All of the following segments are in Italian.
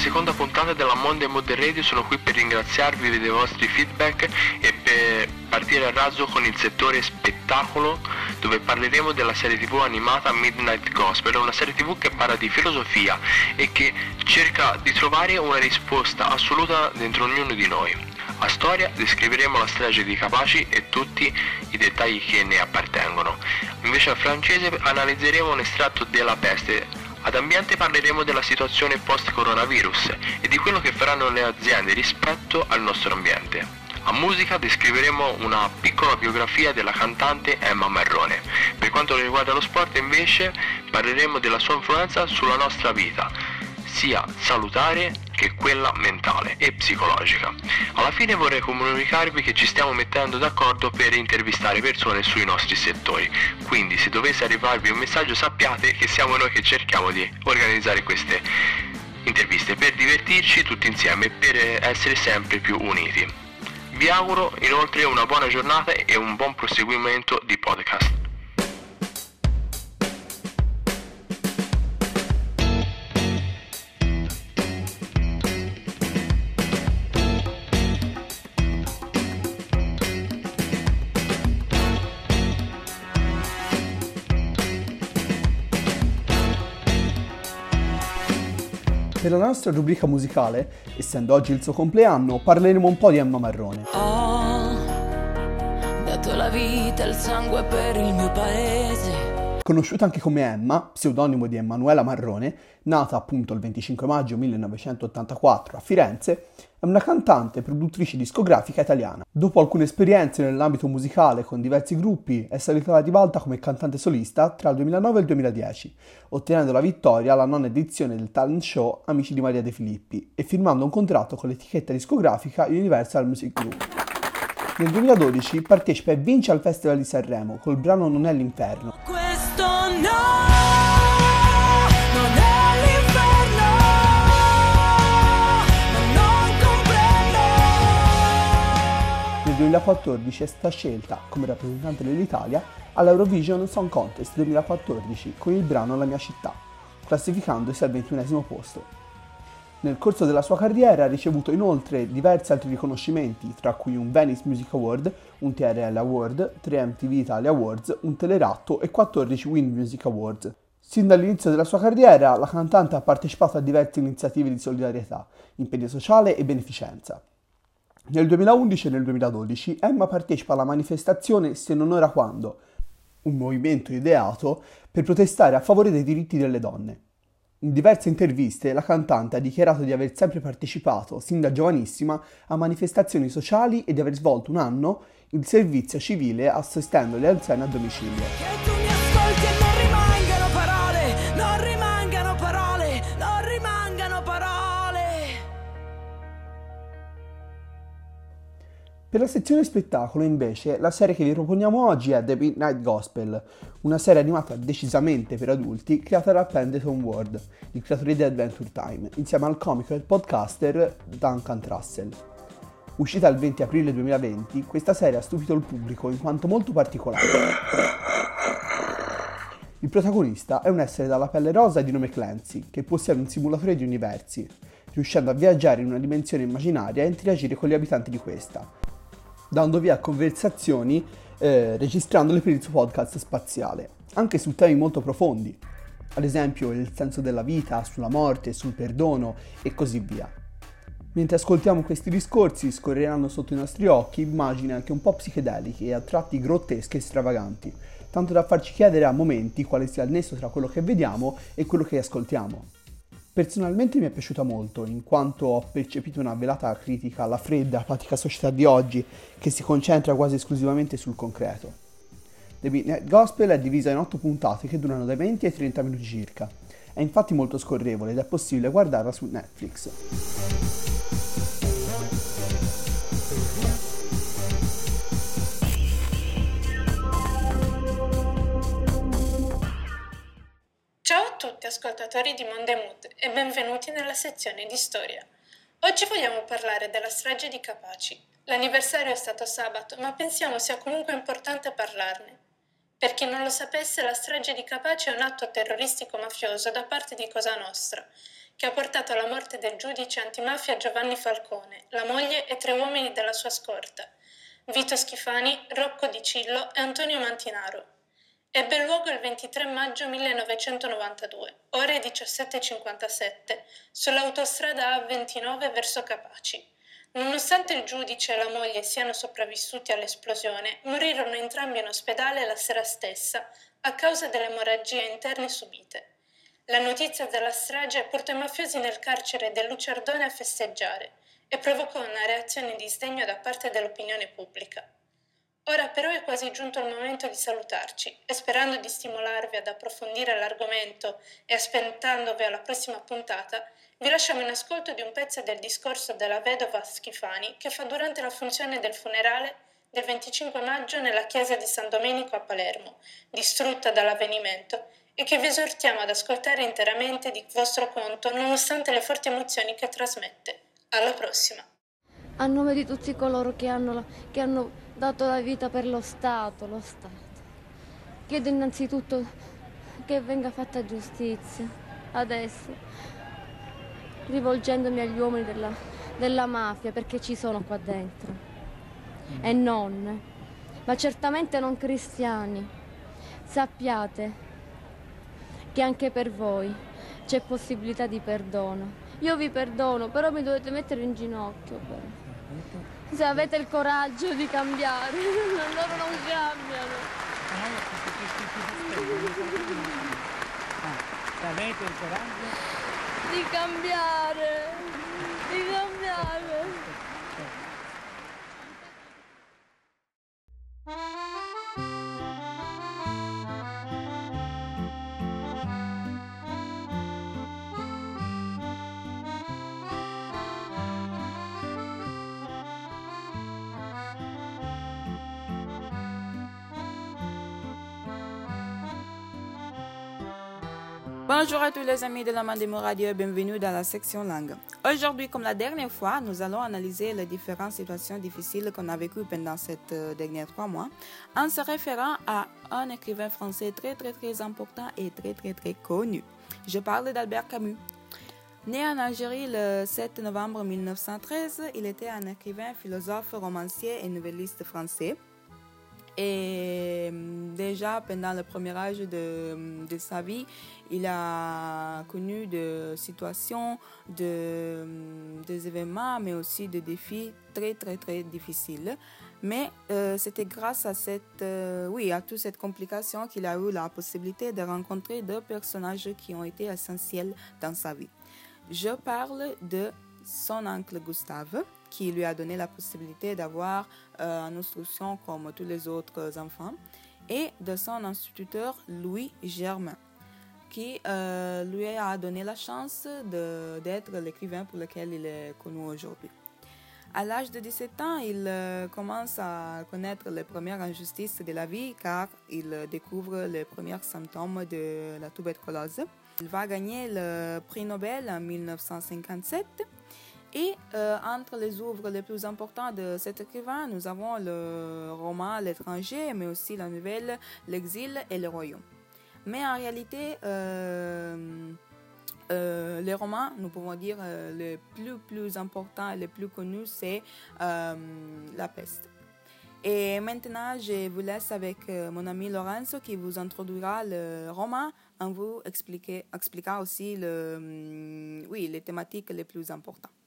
seconda puntata della Monday Mode Radio, sono qui per ringraziarvi dei vostri feedback e per partire a raso con il settore spettacolo dove parleremo della serie tv animata Midnight Gospel, una serie tv che parla di filosofia e che cerca di trovare una risposta assoluta dentro ognuno di noi. A storia descriveremo la strage di Capaci e tutti i dettagli che ne appartengono. Invece al francese analizzeremo un estratto della peste ad ambiente parleremo della situazione post-coronavirus e di quello che faranno le aziende rispetto al nostro ambiente. A musica descriveremo una piccola biografia della cantante Emma Marrone. Per quanto riguarda lo sport invece parleremo della sua influenza sulla nostra vita, sia salutare che quella mentale e psicologica. Alla fine vorrei comunicarvi che ci stiamo mettendo d'accordo per intervistare persone sui nostri settori, quindi se dovesse arrivarvi un messaggio sappiate che siamo noi che cerchiamo di organizzare queste interviste per divertirci tutti insieme e per essere sempre più uniti. Vi auguro inoltre una buona giornata e un buon proseguimento di podcast. Per la nostra rubrica musicale, essendo oggi il suo compleanno, parleremo un po' di Emma Marrone. Ho dato la vita e il sangue per il mio paese Conosciuta anche come Emma, pseudonimo di Emanuela Marrone, nata appunto il 25 maggio 1984 a Firenze, è una cantante e produttrice discografica italiana. Dopo alcune esperienze nell'ambito musicale con diversi gruppi, è salita alla ribalta come cantante solista tra il 2009 e il 2010, ottenendo la vittoria alla nona edizione del talent show Amici di Maria De Filippi e firmando un contratto con l'etichetta discografica Universal Music Group. Nel 2012 partecipa e vince al Festival di Sanremo col brano Non è l'inferno. Nel 2014 è stata scelta come rappresentante dell'Italia all'Eurovision Song Contest 2014 con il brano La mia città, classificandosi al 21 posto. Nel corso della sua carriera ha ricevuto inoltre diversi altri riconoscimenti, tra cui un Venice Music Award, un TRL Award, 3 MTV Italia Awards, un Teleratto e 14 Wind Music Awards. Sin dall'inizio della sua carriera, la cantante ha partecipato a diverse iniziative di solidarietà, impegno sociale e beneficenza. Nel 2011 e nel 2012 Emma partecipa alla manifestazione Se non ora quando, un movimento ideato per protestare a favore dei diritti delle donne. In diverse interviste la cantante ha dichiarato di aver sempre partecipato, sin da giovanissima, a manifestazioni sociali e di aver svolto un anno il servizio civile assistendo le anziane a domicilio. Per la sezione spettacolo, invece, la serie che vi proponiamo oggi è The Midnight Gospel, una serie animata decisamente per adulti creata da Pendleton Ward, il creatore di Adventure Time, insieme al comico e podcaster Duncan Trussell. Uscita il 20 aprile 2020, questa serie ha stupito il pubblico in quanto molto particolare. Il protagonista è un essere dalla pelle rosa di nome Clancy, che possiede un simulatore di universi, riuscendo a viaggiare in una dimensione immaginaria e interagire con gli abitanti di questa, dando via a conversazioni eh, registrandole per il suo podcast spaziale, anche su temi molto profondi, ad esempio il senso della vita, sulla morte, sul perdono e così via. Mentre ascoltiamo questi discorsi scorreranno sotto i nostri occhi immagini anche un po' psichedeliche e a tratti grottesche e stravaganti, tanto da farci chiedere a momenti quale sia il nesso tra quello che vediamo e quello che ascoltiamo. Personalmente mi è piaciuta molto, in quanto ho percepito una velata critica alla fredda, apatica società di oggi che si concentra quasi esclusivamente sul concreto. The Midnight Gospel è divisa in 8 puntate che durano dai 20 ai 30 minuti circa. È infatti molto scorrevole ed è possibile guardarla su Netflix. Tutti ascoltatori di Monday Mood e benvenuti nella sezione di storia. Oggi vogliamo parlare della strage di Capaci. L'anniversario è stato sabato, ma pensiamo sia comunque importante parlarne. Per chi non lo sapesse, la strage di Capaci è un atto terroristico mafioso da parte di Cosa Nostra, che ha portato alla morte del giudice antimafia Giovanni Falcone, la moglie e tre uomini della sua scorta, Vito Schifani, Rocco Di Cillo e Antonio Mantinaro. Ebbe luogo il 23 maggio 1992, ore 17.57, sull'autostrada A29 verso Capaci. Nonostante il giudice e la moglie siano sopravvissuti all'esplosione, morirono entrambi in ospedale la sera stessa a causa delle emorragie interne subite. La notizia della strage portò i mafiosi nel carcere del Luciardone a festeggiare e provocò una reazione di sdegno da parte dell'opinione pubblica. Ora però è quasi giunto il momento di salutarci e sperando di stimolarvi ad approfondire l'argomento e aspettandovi alla prossima puntata, vi lasciamo in ascolto di un pezzo del discorso della vedova Schifani che fa durante la funzione del funerale del 25 maggio nella chiesa di San Domenico a Palermo, distrutta dall'avvenimento, e che vi esortiamo ad ascoltare interamente di vostro conto nonostante le forti emozioni che trasmette. Alla prossima! A nome di tutti coloro che hanno, che hanno dato la vita per lo Stato, lo Stato, chiedo innanzitutto che venga fatta giustizia adesso rivolgendomi agli uomini della, della mafia perché ci sono qua dentro e non, ma certamente non cristiani. Sappiate che anche per voi c'è possibilità di perdono. Io vi perdono, però mi dovete mettere in ginocchio. Però. Se avete il coraggio di cambiare, loro non cambiano. Se avete il coraggio di cambiare, di cambiare. Bonjour à tous les amis de la Mandemo Radio et bienvenue dans la section langue. Aujourd'hui, comme la dernière fois, nous allons analyser les différentes situations difficiles qu'on a vécues pendant ces euh, derniers trois mois en se référant à un écrivain français très très très important et très très très connu. Je parle d'Albert Camus. Né en Algérie le 7 novembre 1913, il était un écrivain, philosophe, romancier et nouvelliste français. Et déjà pendant le premier âge de, de sa vie, il a connu des situations, de, des événements, mais aussi des défis très, très, très difficiles. Mais euh, c'était grâce à, cette, euh, oui, à toute cette complication qu'il a eu la possibilité de rencontrer deux personnages qui ont été essentiels dans sa vie. Je parle de son oncle Gustave, qui lui a donné la possibilité d'avoir euh, une instruction comme tous les autres enfants, et de son instituteur Louis Germain qui euh, lui a donné la chance d'être l'écrivain pour lequel il est connu aujourd'hui. À l'âge de 17 ans, il euh, commence à connaître les premières injustices de la vie car il découvre les premiers symptômes de la tuberculose. Il va gagner le prix Nobel en 1957 et euh, entre les œuvres les plus importantes de cet écrivain, nous avons le roman L'étranger, mais aussi la nouvelle L'exil et le royaume. Mais en réalité, euh, euh, les romans, nous pouvons dire, euh, le plus, plus important et le plus connu, c'est La peste. Et maintenant, je vous laisse avec mon ami Lorenzo qui vous introduira le roman en vous expliquant aussi le, oui, les thématiques les plus importantes.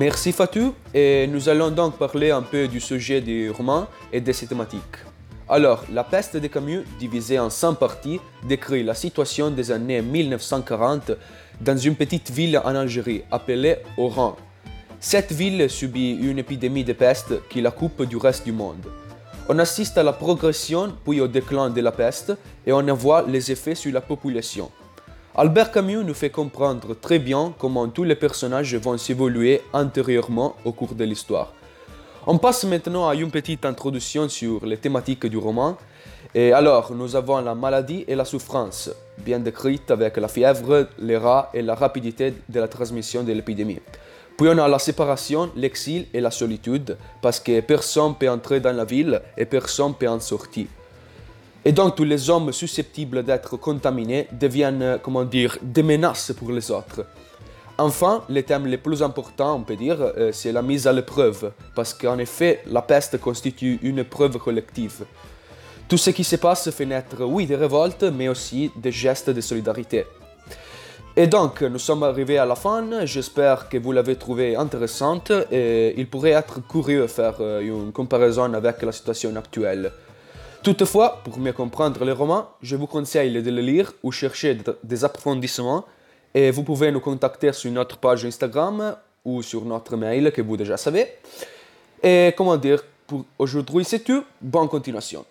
Merci Fatou, et nous allons donc parler un peu du sujet du roman et de ses thématiques. Alors, La peste de Camus, divisée en 100 parties, décrit la situation des années 1940 dans une petite ville en Algérie appelée Oran. Cette ville subit une épidémie de peste qui la coupe du reste du monde. On assiste à la progression puis au déclin de la peste et on en voit les effets sur la population. Albert Camus nous fait comprendre très bien comment tous les personnages vont s'évoluer antérieurement au cours de l'histoire. On passe maintenant à une petite introduction sur les thématiques du roman. Et alors, nous avons la maladie et la souffrance. bien décrite avec la fièvre, les rats et la rapidité de la transmission de l'épidémie. Puis on a la séparation, l'exil et la solitude, parce que personne peut entrer dans la ville et personne peut en sortir. Et donc tous les hommes susceptibles d'être contaminés deviennent, comment dire, des menaces pour les autres. Enfin, le thème le plus important, on peut dire, euh, c'est la mise à l'épreuve, parce qu'en effet, la peste constitue une épreuve collective. Tout ce qui se passe fait naître, oui, des révoltes, mais aussi des gestes de solidarité. Et donc, nous sommes arrivés à la fin. J'espère que vous l'avez trouvé intéressante et il pourrait être curieux de faire euh, une comparaison avec la situation actuelle. Toutefois, pour mieux comprendre les romans, je vous conseille de les lire ou chercher des approfondissements et vous pouvez nous contacter sur notre page Instagram ou sur notre mail que vous déjà savez. Et comment dire, pour aujourd'hui c'est tout. Bonne continuation.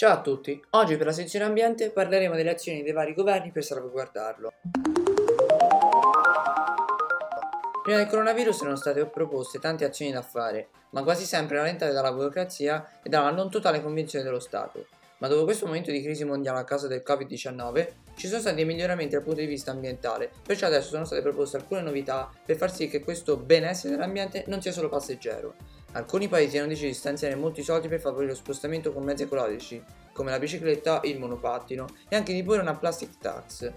Ciao a tutti, oggi per la sezione ambiente parleremo delle azioni dei vari governi per salvaguardarlo. Prima del coronavirus erano state proposte tante azioni da fare, ma quasi sempre rallentate dalla burocrazia e dalla non totale convinzione dello Stato. Ma dopo questo momento di crisi mondiale a causa del Covid-19 ci sono stati dei miglioramenti dal punto di vista ambientale, perciò adesso sono state proposte alcune novità per far sì che questo benessere dell'ambiente non sia solo passeggero. Alcuni paesi hanno deciso di stanziare molti soldi per favorire lo spostamento con mezzi ecologici, come la bicicletta, il monopattino e anche di pure una plastic tax.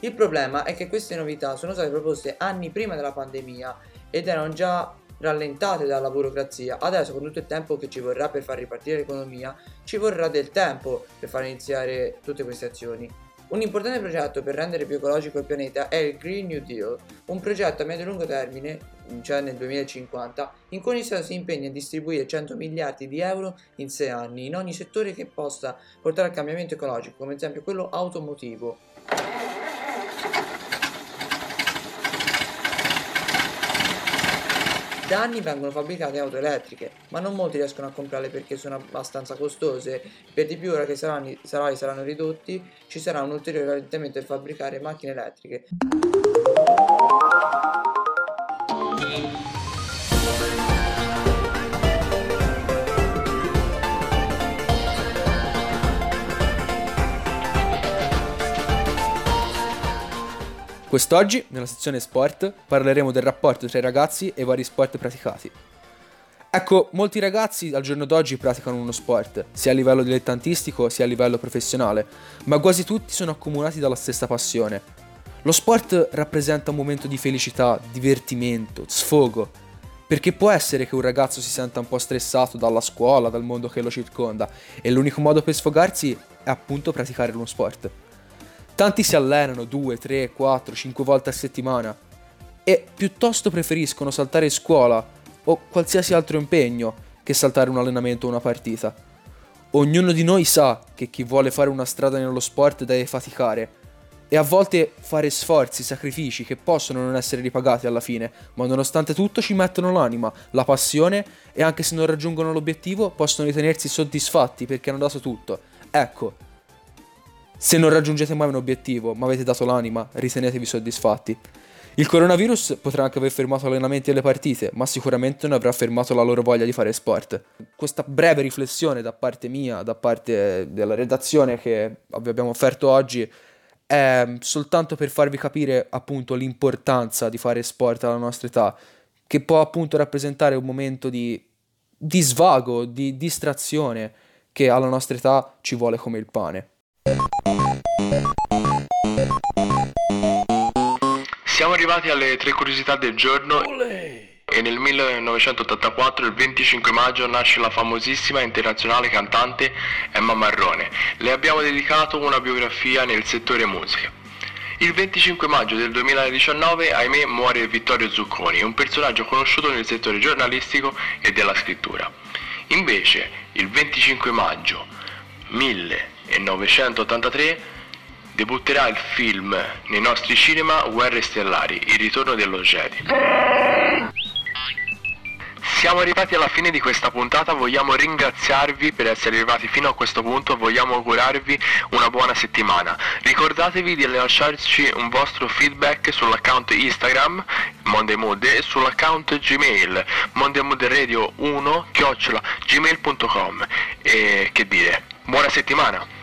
Il problema è che queste novità sono state proposte anni prima della pandemia ed erano già rallentate dalla burocrazia. Adesso con tutto il tempo che ci vorrà per far ripartire l'economia, ci vorrà del tempo per far iniziare tutte queste azioni. Un importante progetto per rendere più ecologico il pianeta è il Green New Deal, un progetto a medio-lungo termine, cioè nel 2050, in cui l'Unione si impegna a distribuire 100 miliardi di euro in 6 anni in ogni settore che possa portare al cambiamento ecologico, come ad esempio quello automotivo. Da anni vengono fabbricate auto elettriche, ma non molti riescono a comprarle perché sono abbastanza costose. Per di più, ora che i salari saranno ridotti, ci sarà un ulteriore rallentamento per fabbricare macchine elettriche. Quest'oggi, nella sezione sport, parleremo del rapporto tra i ragazzi e i vari sport praticati. Ecco, molti ragazzi al giorno d'oggi praticano uno sport, sia a livello dilettantistico sia a livello professionale, ma quasi tutti sono accomunati dalla stessa passione. Lo sport rappresenta un momento di felicità, divertimento, sfogo, perché può essere che un ragazzo si senta un po' stressato dalla scuola, dal mondo che lo circonda, e l'unico modo per sfogarsi è appunto praticare uno sport. Tanti si allenano 2, 3, 4, 5 volte a settimana e piuttosto preferiscono saltare scuola o qualsiasi altro impegno che saltare un allenamento o una partita. Ognuno di noi sa che chi vuole fare una strada nello sport deve faticare e a volte fare sforzi, sacrifici che possono non essere ripagati alla fine, ma nonostante tutto ci mettono l'anima, la passione e anche se non raggiungono l'obiettivo possono ritenersi soddisfatti perché hanno dato tutto. Ecco, se non raggiungete mai un obiettivo, ma avete dato l'anima, ritenetevi soddisfatti. Il coronavirus potrà anche aver fermato allenamenti e le partite, ma sicuramente non avrà fermato la loro voglia di fare sport. Questa breve riflessione da parte mia, da parte della redazione che vi abbiamo offerto oggi, è soltanto per farvi capire appunto l'importanza di fare sport alla nostra età, che può appunto rappresentare un momento di, di svago, di distrazione, che alla nostra età ci vuole come il pane. Siamo arrivati alle tre curiosità del giorno e nel 1984, il 25 maggio, nasce la famosissima internazionale cantante Emma Marrone. Le abbiamo dedicato una biografia nel settore musica. Il 25 maggio del 2019, ahimè, muore Vittorio Zucconi, un personaggio conosciuto nel settore giornalistico e della scrittura. Invece, il 25 maggio 1000 1983 debutterà il film nei nostri cinema Guerre Stellari, il ritorno dello Jedi. Siamo arrivati alla fine di questa puntata, vogliamo ringraziarvi per essere arrivati fino a questo punto vogliamo augurarvi una buona settimana. Ricordatevi di lasciarci un vostro feedback sull'account Instagram Monday e sull'account Gmail mondaymoodradio1 chiocciola gmail.com e che dire, buona settimana!